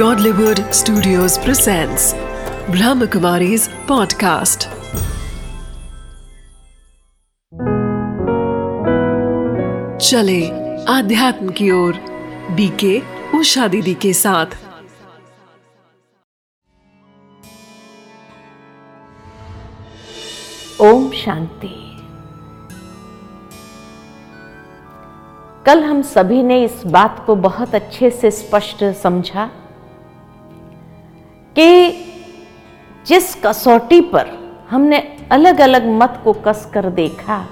Godlywood Studios presents Brahmakumari's podcast. चले आध्यात्म की ओर बीके उषा दीदी के साथ। ओम शांति। कल हम सभी ने इस बात को बहुत अच्छे से स्पष्ट समझा। कि जिस कसौटी पर हमने अलग अलग मत को कस कर देखा,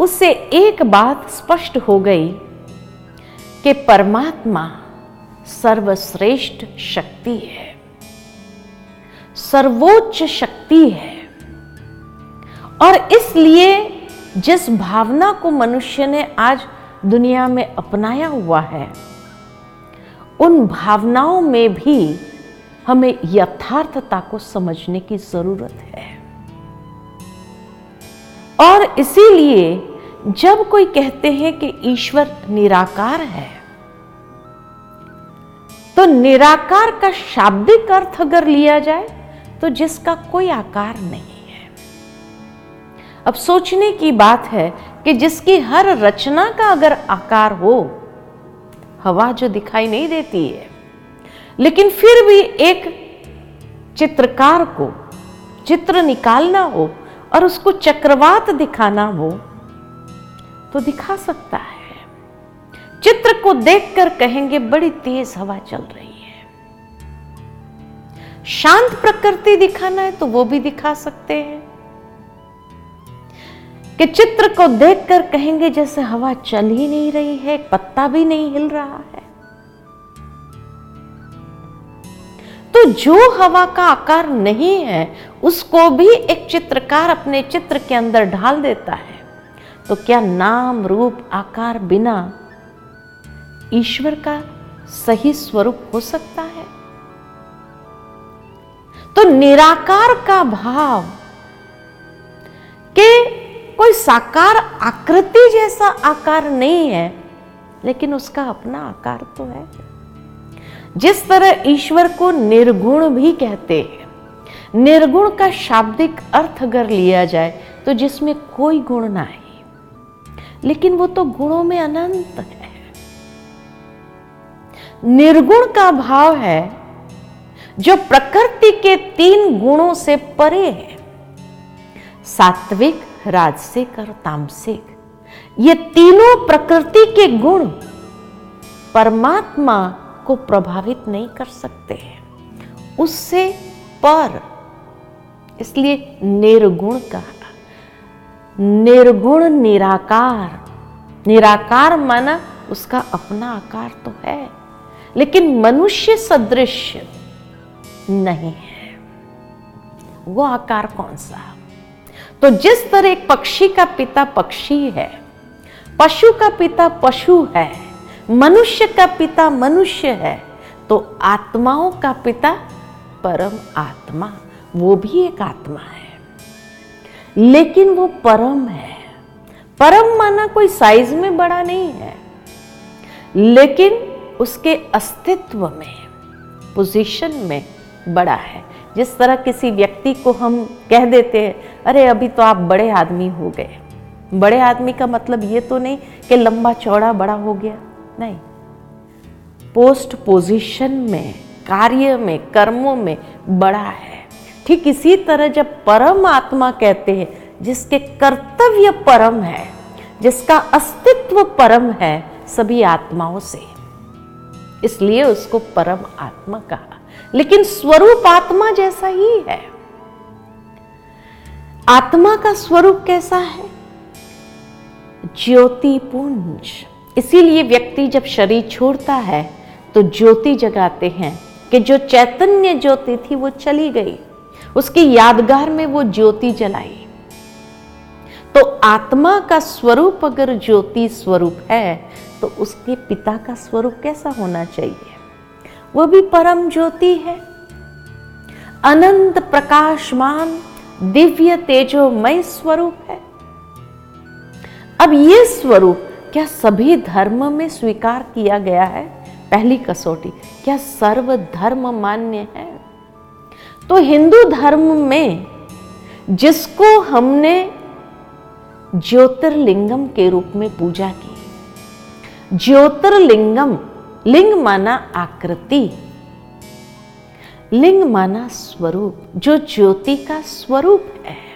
उससे एक बात स्पष्ट हो गई कि परमात्मा सर्वश्रेष्ठ शक्ति है। सर्वोच्च शक्ति है। और इसलिए जिस भावना को मनुष्य ने आज दुनिया में अपनाया हुआ है उन भावनाओं में भी हमें यथार्थता को समझने की ज़रूरत है। और इसीलिए जब कोई कहते हैं कि ईश्वर निराकार है तो निराकार का शाब्दिक अर्थ अगर लिया जाए तो जिसका कोई आकार नहीं है। अब सोचने की बात है कि जिसकी हर रचना का अगर आकार हो हवा जो दिखाई नहीं देती है। लेकिन फिर भी एक चित्रकार को चित्र निकालना हो और उसको चक्रवात दिखाना हो तो दिखा सकता है। चित्र को देखकर कहेंगे, बड़ी तेज हवा चल रही है। शांत प्रकृति दिखाना है तो वो भी दिखा सकते हैं। कि चित्र को देखकर कहेंगे, जैसे हवा चल ही नहीं रही है, पत्ता भी नहीं हिल रहा है। तो जो हवा का आकार नहीं है, उसको भी एक चित्रकार अपने चित्र के अंदर ढाल देता है। तो क्या नाम रूप आकार बिना ईश्वर का सही स्वरूप हो सकता है? तो निराकार का भाव के कोई साकार आकृति जैसा आकार नहीं है, लेकिन उसका अपना आकार तो है। जिस तरह ईश्वर को निर्गुण भी कहते हैं, निर्गुण का शाब्दिक अर्थ अगर लिया जाए तो जिसमें कोई गुण ना है लेकिन वो तो गुणों में अनंत है। निर्गुण का भाव है, जो प्रकृति के तीन गुणों से परे है। सात्विक राजसिक और तामसिक ये तीनों प्रकृति के गुण परमात्मा को प्रभावित नहीं कर सकते हैं। उससे पर, इसलिए निर्गुण कहा। निर्गुण निराकार। निराकार माना उसका अपना आकार तो है, लेकिन मनुष्य सदृश नहीं है। वो आकार कौन सा? तो जिस तरह एक पक्षी का पिता पक्षी है, पशु का पिता पशु है, मनुष्य का पिता मनुष्य है तो आत्माओं का पिता परम आत्मा, वो भी एक आत्मा है। लेकिन वो परम है। परम माना कोई साइज़ में बड़ा नहीं है, लेकिन उसके अस्तित्व में पोजीशन में बड़ा है। जिस तरह किसी व्यक्ति को हम कह देते हैं, अरे, अभी तो आप बड़े आदमी हो गए। बड़े आदमी का मतलब ये तो नहीं कि लंबा चौड़ा बड़ा हो गया, नहीं। पोस्ट पोजीशन में, कार्य में, कर्मों में बड़ा है। ठीक इसी तरह जब परम आत्मा कहते हैं, जिसके कर्तव्य परम है, जिसका अस्तित्व परम है, सभी आत्माओं से। इसलिए उसको परम आत्मा कहा। लेकिन स्वरूप आत्मा जैसा ही है। आत्मा का स्वरूप कैसा है? ज्योति पुंज इसीलिए व्यक्ति जब शरीर छोड़ता है तो ज्योति जगाते हैं कि जो चैतन्य ज्योति थी, वो चली गई। उसकी यादगार में वो ज्योति जलाई। तो आत्मा का स्वरूप अगर ज्योति स्वरूप है तो उसके पिता का स्वरूप कैसा होना चाहिए? वो भी परम ज्योति है। अनंत प्रकाशमान, दिव्य तेजोमय स्वरूप है। अब ये स्वरूप क्या सभी धर्म में स्वीकार किया गया है? पहली कसौटी, क्या सर्व धर्म मान्य है? तो हिंदू धर्म में जिसको हमने ज्योतिर्लिंगम के रूप में पूजा की, ज्योतिर्लिंगम लिंग माना आकृति, लिंग माना स्वरूप, जो ज्योति का स्वरूप है।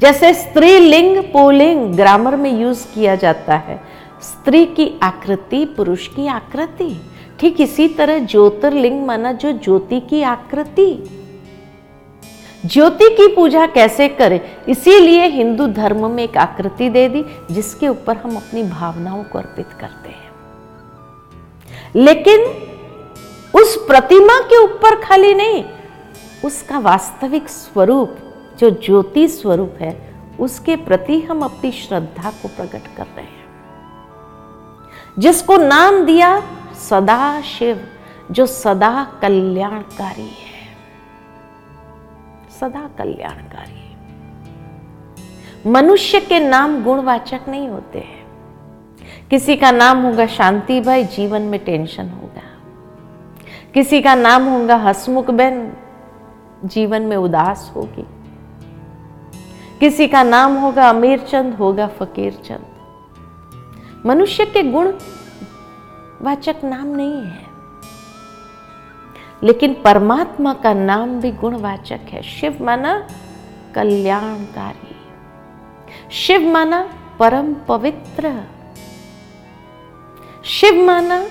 जैसे स्त्रीलिंग पुलिंग, ग्रामर में यूज़ किया जाता है। स्त्री की आकृति, पुरुष की आकृति। ठीक इसी तरह ज्योतिर्लिंग माना जो ज्योति की आकृति। ज्योति की पूजा कैसे करें? इसीलिए हिंदू धर्म में एक आकृति दे दी, जिसके ऊपर हम अपनी भावनाओं को अर्पित करते हैं। लेकिन उस प्रतिमा के ऊपर खाली नहीं, उसका वास्तविक स्वरूप, जो ज्योति स्वरूप है, उसके प्रति हम अपनी श्रद्धा को प्रकट कर रहे हैं। जिसको नाम दिया सदा शिव जो सदा कल्याणकारी है। सदा कल्याणकारी। मनुष्य के नाम गुणवाचक नहीं होते हैं। किसी का नाम होगा शांति भाई, जीवन में टेंशन होगा। किसी का नाम होगा हसमुख बहन, जीवन में उदास होगी। किसी का नाम होगा अमीर चंद होगा फकीर चंद मनुष्य के गुण वाचक नाम नहीं है। लेकिन परमात्मा का नाम भी गुणवाचक है। शिव माना कल्याणकारी। शिव माना परम पवित्र। शिव माना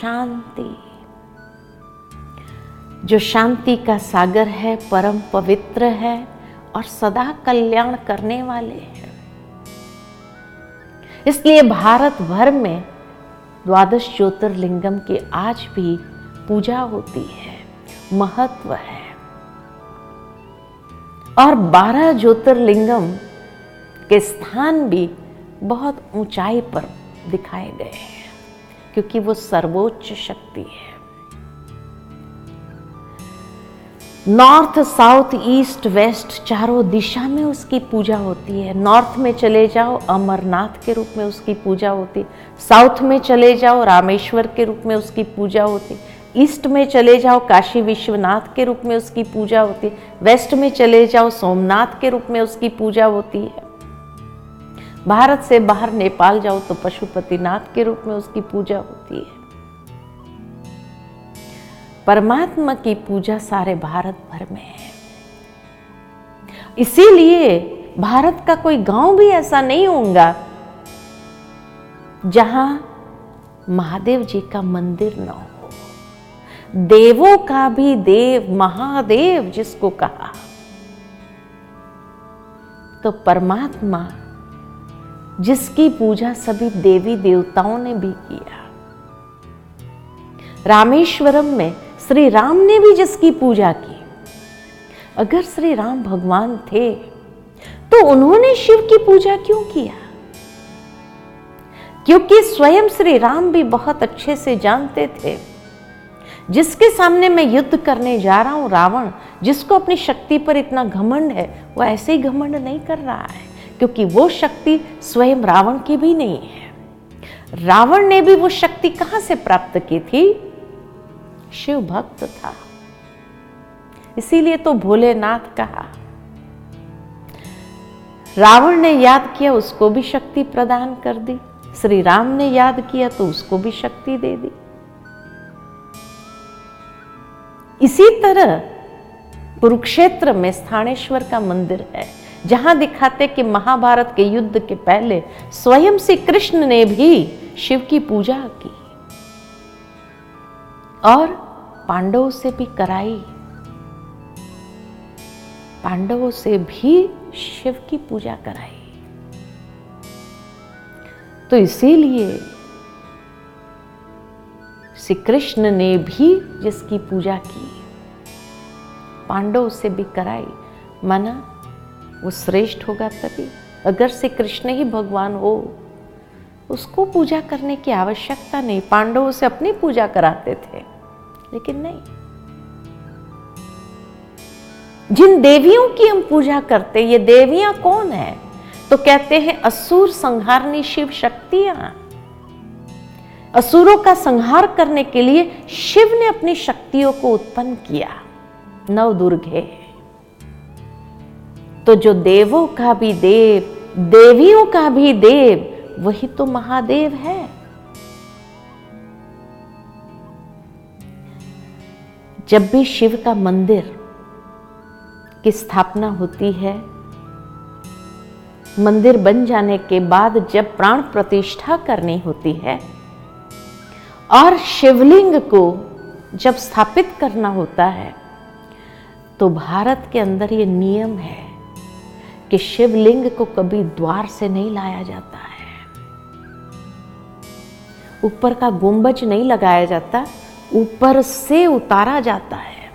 शांति। जो शांति का सागर है, परम पवित्र है और सदा कल्याण करने वाले हैं। इसलिए भारत भर में द्वादश ज्योतिर्लिंगम की आज भी पूजा होती है, महत्व है। और बारह ज्योतिर्लिंगम के स्थान भी बहुत ऊंचाई पर दिखाए गए हैं, क्योंकि वो सर्वोच्च शक्ति है। नॉर्थ साउथ ईस्ट वेस्ट चारों दिशा में उसकी पूजा होती है। नॉर्थ में चले जाओ, अमरनाथ के रूप में उसकी पूजा होती साउथ में चले जाओ, रामेश्वर के रूप में उसकी पूजा होती ईस्ट में चले जाओ, काशी विश्वनाथ के रूप में उसकी पूजा होती वेस्ट में चले जाओ, सोमनाथ के रूप में उसकी पूजा होती है। भारत से बाहर नेपाल जाओ तो पशुपतिनाथ के रूप में उसकी पूजा होती है। परमात्मा की पूजा सारे भारत भर में है। इसीलिए भारत का कोई गाँव भी ऐसा नहीं होगा जहाँ महादेव जी का मंदिर न हो। देवों का भी देव, महादेव जिसको कहा। तो परमात्मा जिसकी पूजा सभी देवी देवताओं ने भी किया। रामेश्वरम में श्री राम ने भी जिसकी पूजा की। अगर श्री राम भगवान थे तो उन्होंने शिव की पूजा क्यों किया? क्योंकि स्वयं श्री राम भी बहुत अच्छे से जानते थे। जिसके सामने मैं युद्ध करने जा रहा हूँ, रावण, जिसको अपनी शक्ति पर इतना घमंड है, वो ऐसे ही घमंड नहीं कर रहा है। क्योंकि वो शक्ति स्वयं रावण की भी नहीं है। रावण ने भी वो शक्ति कहाँ से प्राप्त की थी? शिव भक्त था। इसीलिए तो भोलेनाथ कहा। रावण ने याद किया, उसको भी शक्ति प्रदान कर दी। श्री राम ने याद किया तो उसको भी शक्ति दे दी। इसी तरह कुरुक्षेत्र में स्थानेश्वर का मंदिर है। जहाँ दिखाते कि महाभारत के युद्ध के पहले स्वयं श्री कृष्ण ने भी शिव की पूजा की और पांडवों से भी कराई। पांडवों से भी शिव की पूजा कराई। तो इसीलिए श्री कृष्ण ने भी जिसकी पूजा की, पांडव से भी कराई। माना वो श्रेष्ठ होगा तभी। अगर श्री कृष्ण ही भगवान हो, उसको पूजा करने की आवश्यकता नहीं। पांडवों से अपनी पूजा कराते थे, लेकिन नहीं। जिन देवियों की हम पूजा करते ये देवियाँ कौन है? तो कहते हैं, असुर संहारनी शिव शक्तियाँ। असुरों का संहार करने के लिए शिव ने अपनी शक्तियों को उत्पन्न किया। नव दुर्गे तो जो देवों का भी देव, देवियों का भी देव, वही तो महादेव है। जब भी शिव का मंदिर की स्थापना होती है, मंदिर बन जाने के बाद जब प्राण प्रतिष्ठा करनी होती है, और शिवलिंग को जब स्थापित करना होता है तो भारत के अंदर ये नियम है कि शिवलिंग को कभी द्वार से नहीं लाया जाता है। ऊपर का गुंबज नहीं लगाया जाता, ऊपर से उतारा जाता है।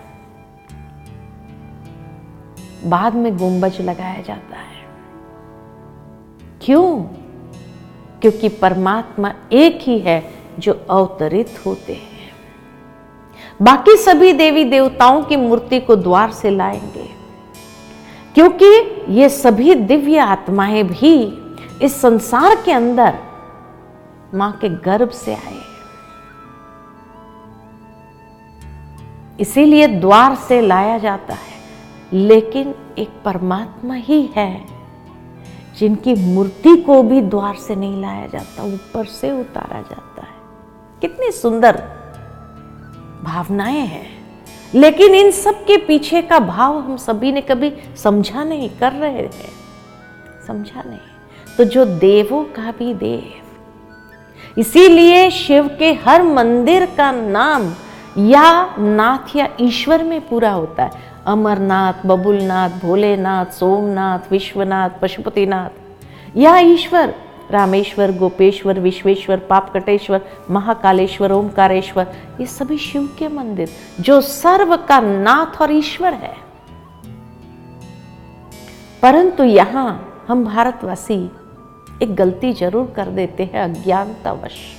बाद में गुंबज लगाया जाता है। क्यों? क्योंकि परमात्मा एक ही है जो अवतरित होते हैं। बाकी सभी देवी देवताओं की मूर्ति को द्वार से लाएँगे। क्योंकि ये सभी दिव्य आत्माएँ भी इस संसार के अंदर माँ के गर्भ से आए इसीलिए द्वार से लाया जाता है, लेकिन एक परमात्मा ही है जिनकी मूर्ति को भी द्वार से नहीं लाया जाता, ऊपर से उतारा जाता है। कितनी सुंदर भावनाएँ हैं। लेकिन इन सब के पीछे का भाव हम सभी ने कभी समझा नहीं, कर रहे हैं। समझा नहीं। तो जो देवों का भी देव, इसीलिए शिव के हर मंदिर का नाम या नाथ या ईश्वर में पूरा होता है। अमरनाथ, बबुलनाथ, भोलेनाथ, सोमनाथ, विश्वनाथ, पशुपतिनाथ, या ईश्वर। रामेश्वर, गोपेश्वर, विश्वेश्वर, पापकटेश्वर, महाकालेश्वर ओमकारेश्वर ये सभी शिव के मंदिर, जो सर्व का नाथ और ईश्वर है। परंतु यहाँ हम भारतवासी एक गलती ज़रूर कर देते हैं, अज्ञानतावश।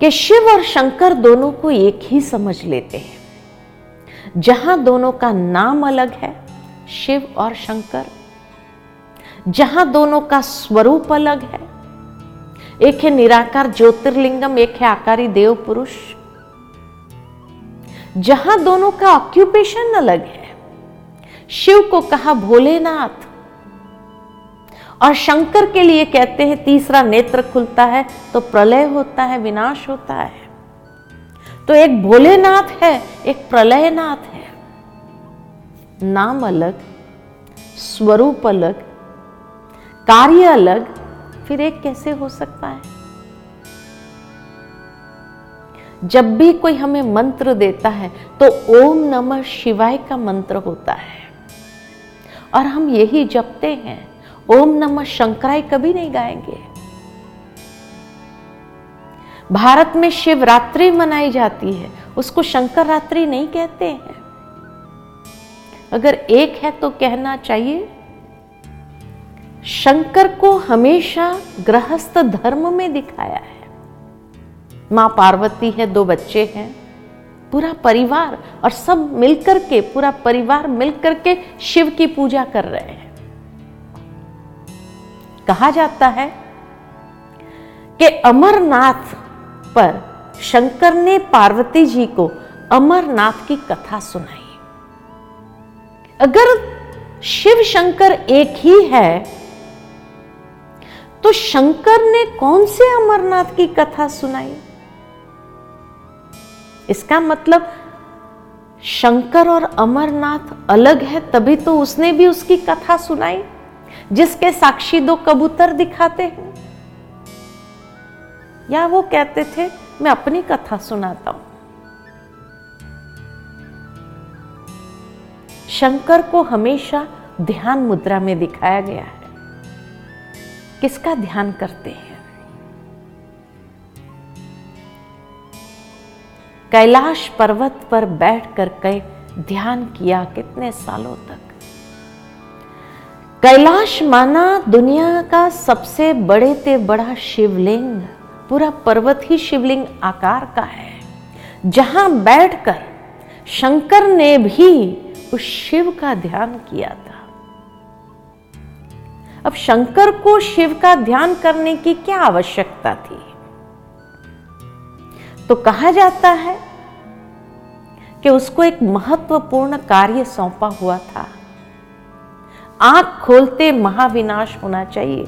कि शिव और शंकर दोनों को एक ही समझ लेते हैं। जहाँ दोनों का नाम अलग है, शिव और शंकर जहाँ दोनों का स्वरूप अलग है। एक है निराकार ज्योतिर्लिंगम, एक है आकारी देव पुरुष। जहाँ दोनों का ऑक्यूपेशन अलग है। शिव को कहा भोलेनाथ। और शंकर के लिए कहते हैं, तीसरा नेत्र खुलता है तो प्रलय होता है, विनाश होता है। तो एक भोलेनाथ है, एक प्रलयनाथ है। नाम अलग, स्वरूप अलग कार्य अलग, फिर एक कैसे हो सकता है? जब भी कोई हमें मंत्र देता है तो ओम नमः शिवाय का मंत्र होता है। और हम यही जपते हैं। ओम नमः शंकराय कभी नहीं गाएँगे। भारत में शिवरात्रि मनाई जाती है, उसको शंकर रात्रि नहीं कहते हैं। अगर एक है तो कहना चाहिए। शंकर को हमेशा गृहस्थ धर्म में दिखाया है। माँ पार्वती है, दो बच्चे हैं। पूरा परिवार और सब मिलकर के, पूरा परिवार मिलकर के शिव की पूजा कर रहे हैं। कहा जाता है कि अमरनाथ पर शंकर ने पार्वती जी को अमरनाथ की कथा सुनाई। अगर शिव शंकर एक ही है तो शंकर ने कौन से अमरनाथ की कथा सुनाई? इसका मतलब शंकर और अमरनाथ अलग है तभी तो उसने भी उसकी कथा सुनाई, जिसके साक्षी दो कबूतर दिखाते हैं। या वो कहते थे, मैं अपनी कथा सुनाता हूँ। शंकर को हमेशा ध्यान मुद्रा में दिखाया गया है। किसका ध्यान करते हैं? कैलाश पर्वत पर बैठ कर कई ध्यान किया कितने सालों तक? कैलाश माना दुनिया का सबसे बड़े ते बड़ा शिवलिंग, पूरा पर्वत ही शिवलिंग आकार का है। जहाँ बैठकर शंकर ने भी उस शिव का ध्यान किया था। अब शंकर को शिव का ध्यान करने की क्या आवश्यकता थी? तो कहा जाता है कि उसको एक महत्वपूर्ण कार्य सौंपा हुआ था। आँख खोलते महाविनाश होना चाहिए।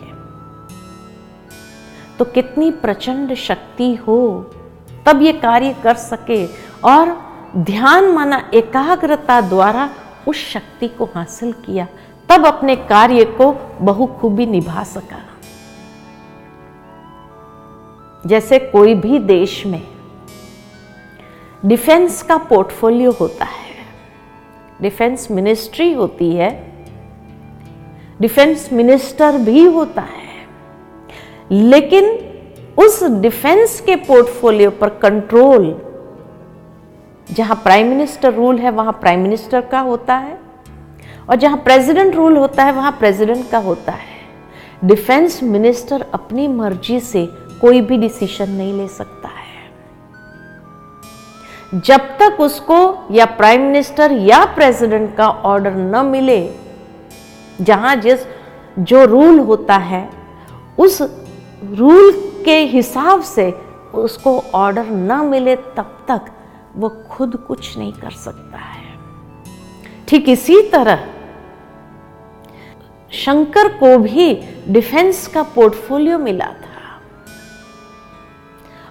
तो कितनी प्रचंड शक्ति हो, तब ये कार्य कर सके और ध्यान माना एकाग्रता द्वारा उस शक्ति को हासिल किया। तब अपने कार्य को बहुखूबी निभा सका। जैसे कोई भी देश में डिफेंस का पोर्टफोलियो होता है, डिफेंस मिनिस्ट्री होती है, डिफेंस मिनिस्टर भी होता है, लेकिन उस डिफेंस के पोर्टफोलियो पर कंट्रोल, जहाँ प्राइम मिनिस्टर रूल है, वहाँ प्राइम मिनिस्टर का होता है और जहाँ प्रेसिडेंट रूल होता है, वहाँ प्रेसिडेंट का होता है। डिफेंस मिनिस्टर अपनी मर्ज़ी से कोई भी डिसीज़न नहीं ले सकता है। जब तक उसको या प्राइम मिनिस्टर या प्रेसिडेंट का ऑर्डर न मिले, जहाँ जिस जो रूल होता है, उस रूल के हिसाब से उसको ऑर्डर न मिले, तब तक वो खुद कुछ नहीं कर सकता है। ठीक इसी तरह, शंकर को भी डिफेंस का पोर्टफोलियो मिला था।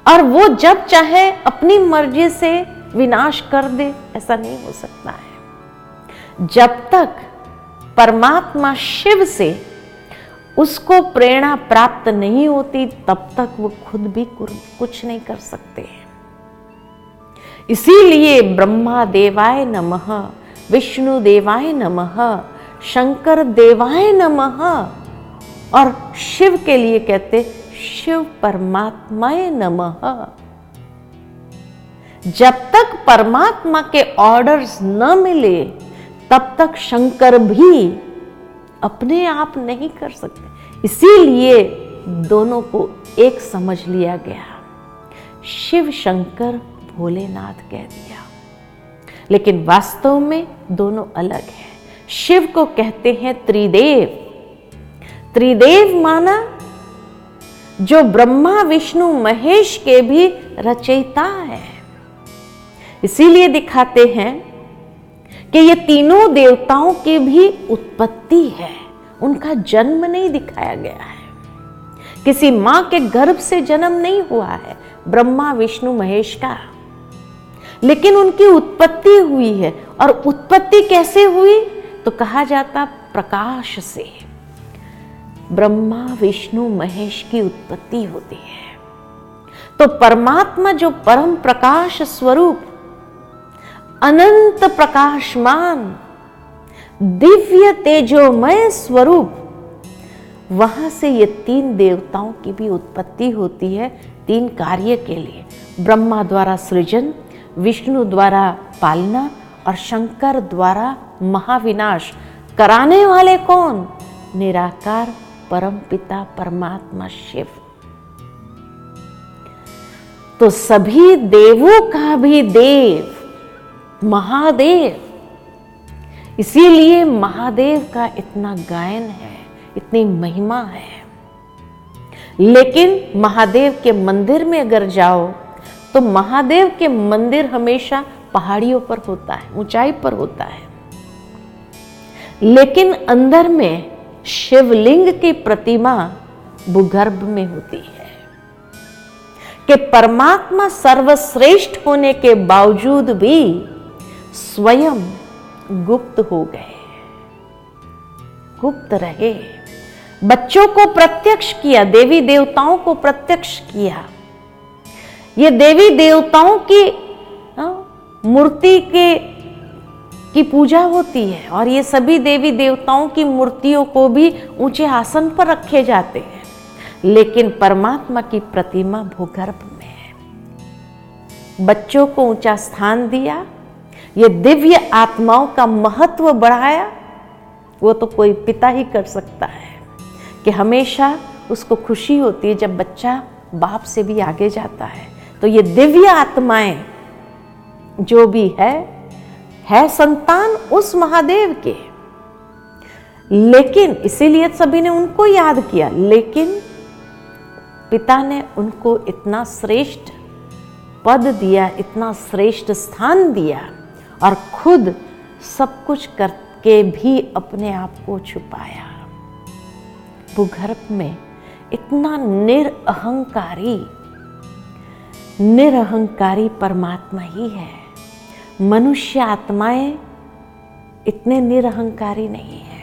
और वो जब चाहे अपनी मर्ज़ी से विनाश कर दे, ऐसा नहीं हो सकता है। जब तक परमात्मा शिव से उसको प्रेरणा प्राप्त नहीं होती, तब तक वो खुद भी कुछ नहीं कर सकते इसीलिए ब्रह्मा देवाय नमः। विष्णु देवाय नमः, शंकर देवाय नमः। और शिव के लिए कहते शिव परमात्माय नमः। जब तक परमात्मा के ऑर्डर्स न मिले, तब तक शंकर भी अपने आप नहीं कर सकते। इसीलिए दोनों को एक समझ लिया गया। शिव शंकर भोलेनाथ कह दिया। लेकिन वास्तव में दोनों अलग है। शिव को कहते हैं त्रिदेव। त्रिदेव माना जो ब्रह्मा, विष्णु, महेश के भी रचयिता है। इसीलिए दिखाते हैं कि ये तीनों देवताओं की भी उत्पत्ति है। उनका जन्म नहीं दिखाया गया है। किसी माँ के गर्भ से जन्म नहीं हुआ है, ब्रह्मा, विष्णु, महेश का। लेकिन उनकी उत्पत्ति हुई है। और उत्पत्ति कैसे हुई? तो कहा जाता प्रकाश से। ब्रह्मा, विष्णु, महेश की उत्पत्ति होती है। तो परमात्मा जो परम प्रकाश स्वरूप, अनंत प्रकाशमान, दिव्य तेजोमय स्वरूप, वहाँ से ये तीन देवताओं की भी उत्पत्ति होती है, तीन कार्य के लिए। ब्रह्मा द्वारा सृजन विष्णु द्वारा पालना और शंकर द्वारा महाविनाश कराने वाले कौन? निराकार परम पिता परमात्मा शिव। तो सभी देवों का भी देव महादेव। इसीलिए महादेव का इतना गायन है, इतनी महिमा है। लेकिन महादेव के मंदिर में अगर जाओ तो महादेव के मंदिर हमेशा पहाड़ियों पर होता है, ऊंचाई पर होता है। लेकिन अंदर में शिवलिंग की प्रतिमा भूगर्भ में होती है, कि परमात्मा सर्वश्रेष्ठ होने के बावजूद भी स्वयं गुप्त हो गए, गुप्त रहे। बच्चों को प्रत्यक्ष किया, देवी देवताओं को प्रत्यक्ष किया। ये देवी देवताओं की हाँ, मूर्ति के की पूजा होती है और ये सभी देवी देवताओं की मूर्तियों को भी ऊँचे आसन पर रखे जाते हैं। लेकिन परमात्मा की प्रतिमा भूगर्भ में है। बच्चों को ऊँचा स्थान दिया ये दिव्य आत्माओं का महत्व बढ़ाया वो तो कोई पिता ही कर सकता है कि हमेशा उसको खुशी होती है जब बच्चा बाप से भी आगे जाता है। तो ये दिव्य आत्माएँ जो भी है है संतान उस महादेव के। लेकिन इसीलिए सभी ने उनको याद किया, लेकिन पिता ने उनको इतना श्रेष्ठ पद दिया, इतना श्रेष्ठ स्थान दिया और खुद सब कुछ करके भी अपने आप को छुपाया। भूगर्भ में इतना निरअहंकारी निरअहंकारी परमात्मा ही है। मनुष्य आत्माएँ इतने निरहंकारी नहीं है।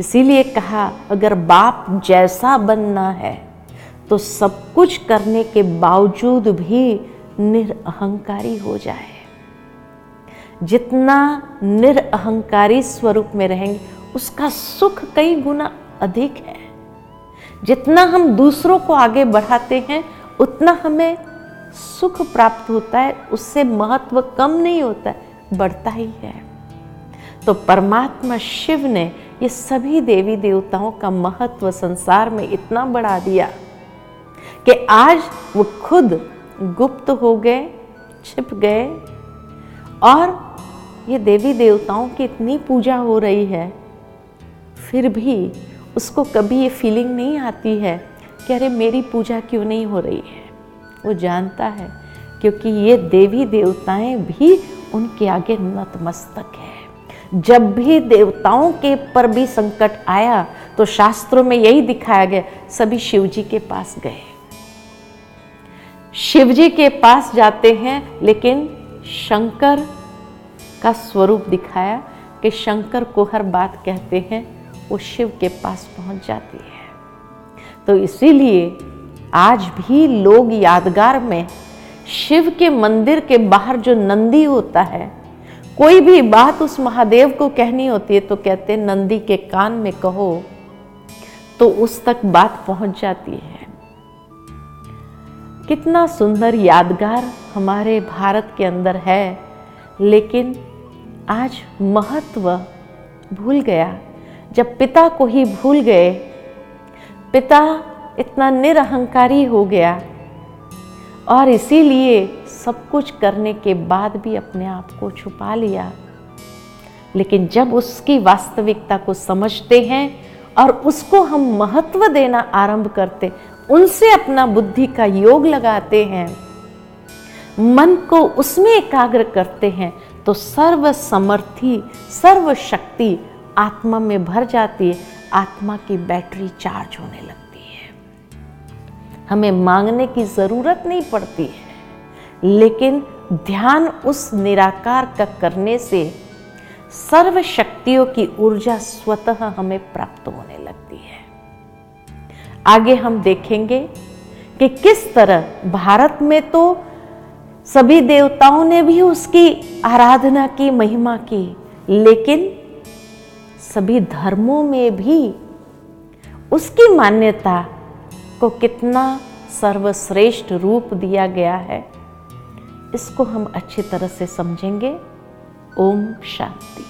इसीलिए कहा, अगर बाप जैसा बनना है तो सब कुछ करने के बावजूद भी निरअहंकारी हो जाए। जितना निरअहंकारी स्वरूप में रहेंगे, उसका सुख कई गुना अधिक है। जितना हम दूसरों को आगे बढ़ाते हैं, उतना हमें सुख प्राप्त होता है, उससे महत्व कम नहीं होता बढ़ता ही है। तो परमात्मा शिव ने ये सभी देवी देवताओं का महत्व संसार में इतना बढ़ा दिया कि आज वो खुद गुप्त हो गए, छिप गए और ये देवी देवताओं की इतनी पूजा हो रही है, फिर भी उसको कभी ये फीलिंग नहीं आती है कि अरे मेरी पूजा क्यों नहीं हो रही है? वो जानता है, क्योंकि ये देवी देवताएँ भी उनके आगे नतमस्तक है। जब भी देवताओं के पर भी संकट आया तो शास्त्रों में यही दिखाया गया, सभी शिव जी के पास गए। शिव जी के पास जाते हैं, लेकिन शंकर का स्वरूप दिखाया कि शंकर को हर बात कहते हैं, वो शिव के पास पहुँच जाती है। तो इसीलिए आज भी लोग यादगार में शिव के मंदिर के बाहर जो नंदी होता है, कोई भी बात उस महादेव को कहनी होती है तो कहते नंदी के कान में कहो तो उस तक बात पहुँच जाती है। कितना सुंदर यादगार हमारे भारत के अंदर है, लेकिन आज महत्व भूल गया। जब पिता को ही भूल गए, पिता इतना निरहंकारी हो गया। और इसीलिए सब कुछ करने के बाद भी अपने आप को छुपा लिया। लेकिन जब उसकी वास्तविकता को समझते हैं और उसको हम महत्व देना आरंभ करते, उनसे अपना बुद्धि का योग लगाते हैं, मन को उसमें एकाग्र करते हैं तो सर्व समर्थी सर्व शक्ति आत्मा में भर जाती है, आत्मा की बैटरी चार्ज होने लगती हमें मांगने की ज़रूरत नहीं पड़ती। है लेकिन ध्यान उस निराकार का करने से सर्व शक्तियों की ऊर्जा स्वतः हमें प्राप्त होने लगती है। आगे हम देखेंगे कि किस तरह भारत में तो सभी देवताओं ने भी उसकी आराधना की, महिमा की, लेकिन सभी धर्मों में भी उसकी मान्यता को कितना सर्वश्रेष्ठ रूप दिया गया है, इसको हम अच्छी तरह से समझेंगे। ओम शांति।